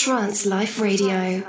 Trance Life Radio.